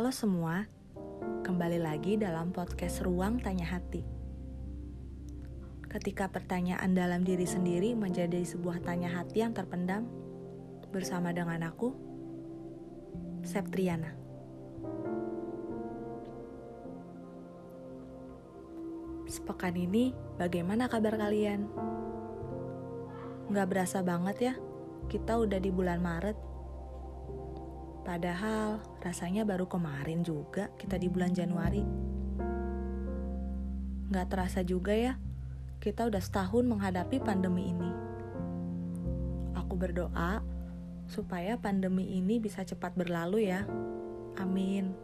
Halo semua, kembali lagi dalam podcast Ruang Tanya Hati. Ketika pertanyaan dalam diri sendiri menjadi sebuah tanya hati yang terpendam, bersama dengan aku, Septriana. Sepekan ini, bagaimana kabar kalian? Nggak berasa banget ya, kita udah di bulan Maret Padahal rasanya baru kemarin juga kita di bulan Januari. Gak terasa juga ya, kita udah setahun menghadapi pandemi ini. Aku berdoa supaya pandemi ini bisa cepat berlalu ya. Amin.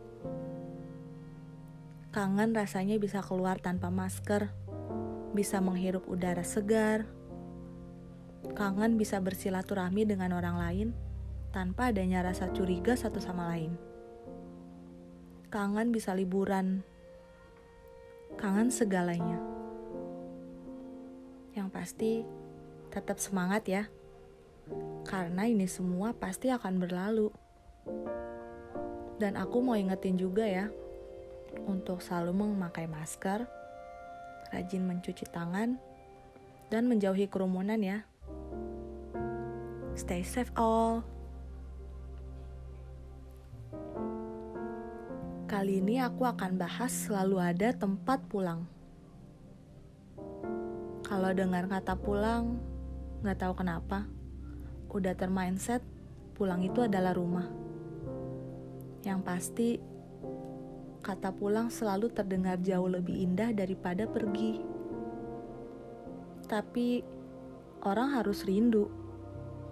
Kangen rasanya bisa keluar tanpa masker, bisa menghirup udara segar. Kangen bisa bersilaturahmi dengan orang lain tanpa adanya rasa curiga satu sama lain. Kangen bisa liburan, kangen segalanya. Yang pasti, tetap semangat ya, karena ini semua pasti akan berlalu. Dan aku mau ingetin juga ya, untuk selalu memakai masker, rajin mencuci tangan, dan menjauhi kerumunan ya. Stay safe all. Kali ini aku akan bahas selalu ada tempat pulang. Kalau dengar kata pulang, nggak tahu kenapa, udah termindset pulang itu adalah rumah. Yang pasti, kata pulang selalu terdengar jauh lebih indah daripada pergi. Tapi, orang harus rindu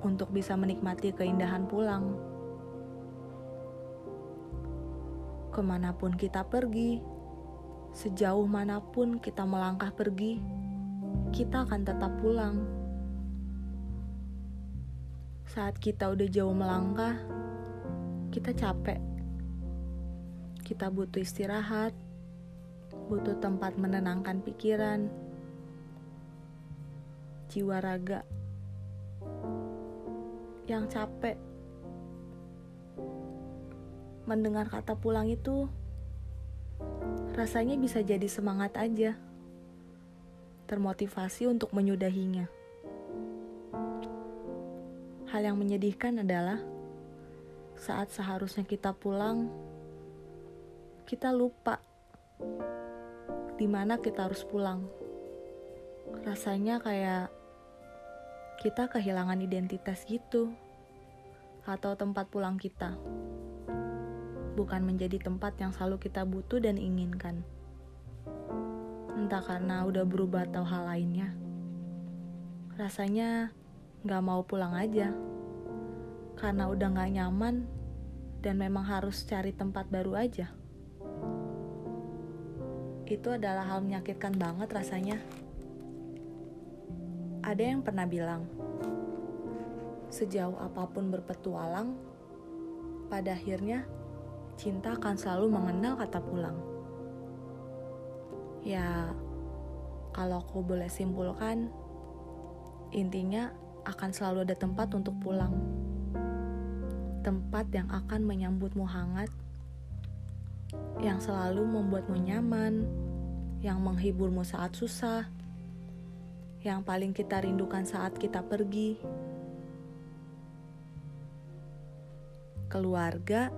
untuk bisa menikmati keindahan pulang. Ke mana pun kita pergi, sejauh mana pun kita melangkah pergi, kita akan tetap pulang. Saat kita udah jauh melangkah, kita capek. Kita butuh istirahat, butuh tempat menenangkan pikiran, jiwa raga yang capek mendengar kata pulang itu rasanya bisa jadi semangat aja. Termotivasi untuk menyudahinya. Hal yang menyedihkan adalah saat seharusnya kita pulang, kita lupa di mana kita harus pulang. Rasanya kayak kita kehilangan identitas gitu atau tempat pulang kita bukan menjadi tempat yang selalu kita butuh dan inginkan. Entah karena udah berubah atau hal lainnya. Rasanya gak mau pulang aja. Karena udah gak nyaman dan memang harus cari tempat baru aja. Itu adalah hal menyakitkan banget rasanya. Ada yang pernah bilang, sejauh apa pun berpetualang, pada akhirnya cinta akan selalu mengenal kata pulang. Ya, kalau aku boleh simpulkan, intinya akan selalu ada tempat untuk pulang. Tempat yang akan menyambutmu hangat, yang selalu membuatmu nyaman, yang menghiburmu saat susah, yang paling kita rindukan saat kita pergi. Keluarga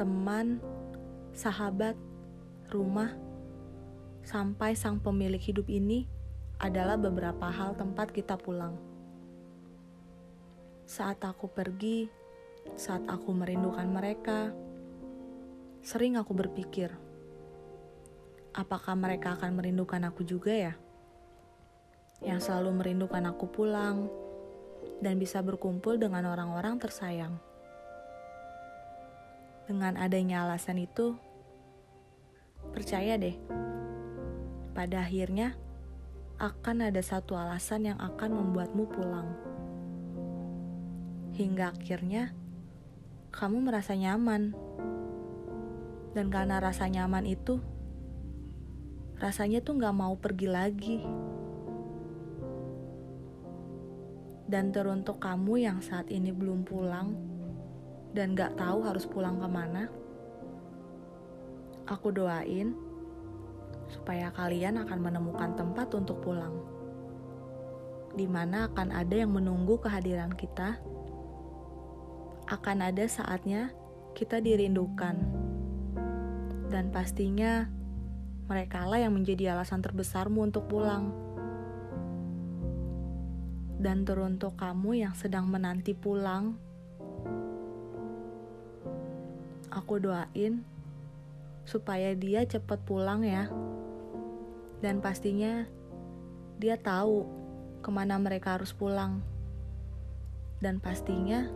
teman, sahabat, rumah, sampai sang pemilik hidup ini adalah beberapa hal tempat kita pulang. Saat aku pergi, saat aku merindukan mereka, sering aku berpikir, apakah mereka akan merindukan aku juga ya? Yang selalu merindukan aku pulang dan bisa berkumpul dengan orang-orang tersayang dengan adanya alasan itu, percaya deh, pada akhirnya akan ada satu alasan yang akan membuatmu pulang. Hingga akhirnya kamu merasa nyaman. Dan karena rasa nyaman itu, rasanya tuh gak mau pergi lagi. Dan teruntuk kamu yang saat ini belum pulang, dan gak tahu harus pulang ke mana, Aku doain supaya kalian akan menemukan tempat untuk pulang, di mana akan ada yang menunggu kehadiran kita. Akan ada saatnya kita dirindukan, dan pastinya mereka lah yang menjadi alasan terbesarmu untuk pulang. Dan teruntuk kamu yang sedang menanti pulang, aku doain supaya dia cepat pulang ya. Dan pastinya dia tahu ke mana mereka harus pulang. Dan pastinya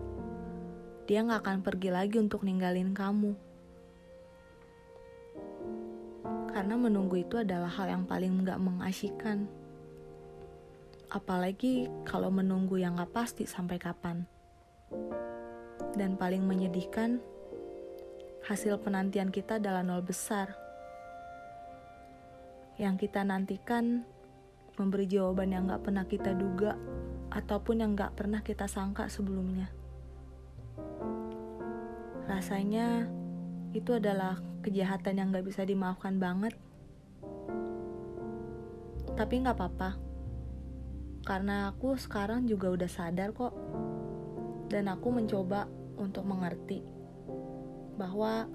dia nggak akan pergi lagi untuk ninggalin kamu. Karena menunggu itu adalah hal yang paling nggak mengasyikan. Apalagi kalau menunggu yang nggak pasti sampai kapan. Dan paling menyedihkan, hasil penantian kita adalah nol besar. Yang kita nantikan memberi jawaban yang gak pernah kita duga ataupun yang gak pernah kita sangka sebelumnya. Rasanya itu adalah kejahatan yang gak bisa dimaafkan banget. Tapi gak apa-apa. Karena aku sekarang juga udah sadar kok. Dan aku mencoba untuk mengerti bahwa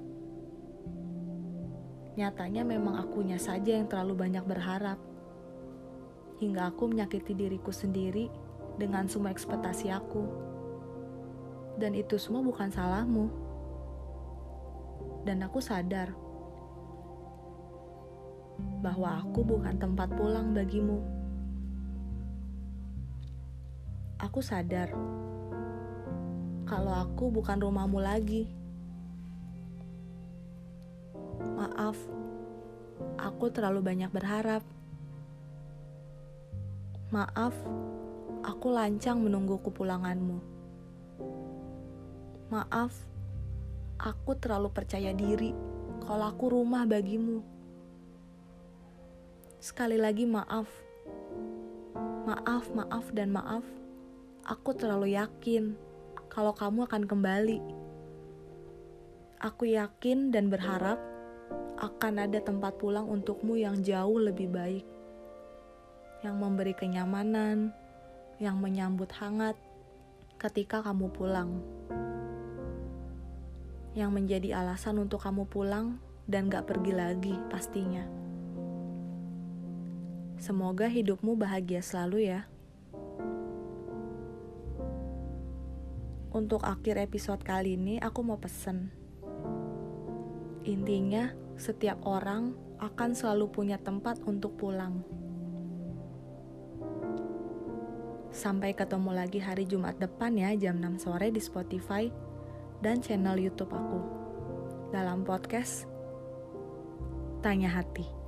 nyatanya memang akunya saja yang terlalu banyak berharap. Hingga aku menyakiti diriku sendiri dengan semua ekspektasi aku. Dan itu semua bukan salahmu. Dan aku sadar bahwa aku bukan tempat pulang bagimu. Aku sadar kalau aku bukan rumahmu lagi. Maaf, aku terlalu banyak berharap. Maaf, aku lancang menunggu kepulanganmu. Maaf, aku terlalu percaya diri kalau aku rumah bagimu. Sekali lagi maaf. Maaf, maaf, dan maaf. Aku terlalu yakin kalau kamu akan kembali. Aku yakin dan berharap akan ada tempat pulang untukmu yang jauh lebih baik, yang memberi kenyamanan, yang menyambut hangat ketika kamu pulang, yang menjadi alasan untuk kamu pulang dan gak pergi lagi pastinya. Semoga hidupmu bahagia selalu ya. Untuk akhir episode kali ini aku mau pesen. Intinya, setiap orang akan selalu punya tempat untuk pulang. Sampai ketemu lagi hari Jumat depan ya jam 6 sore di Spotify dan channel YouTube aku. Dalam podcast Tanya Hati.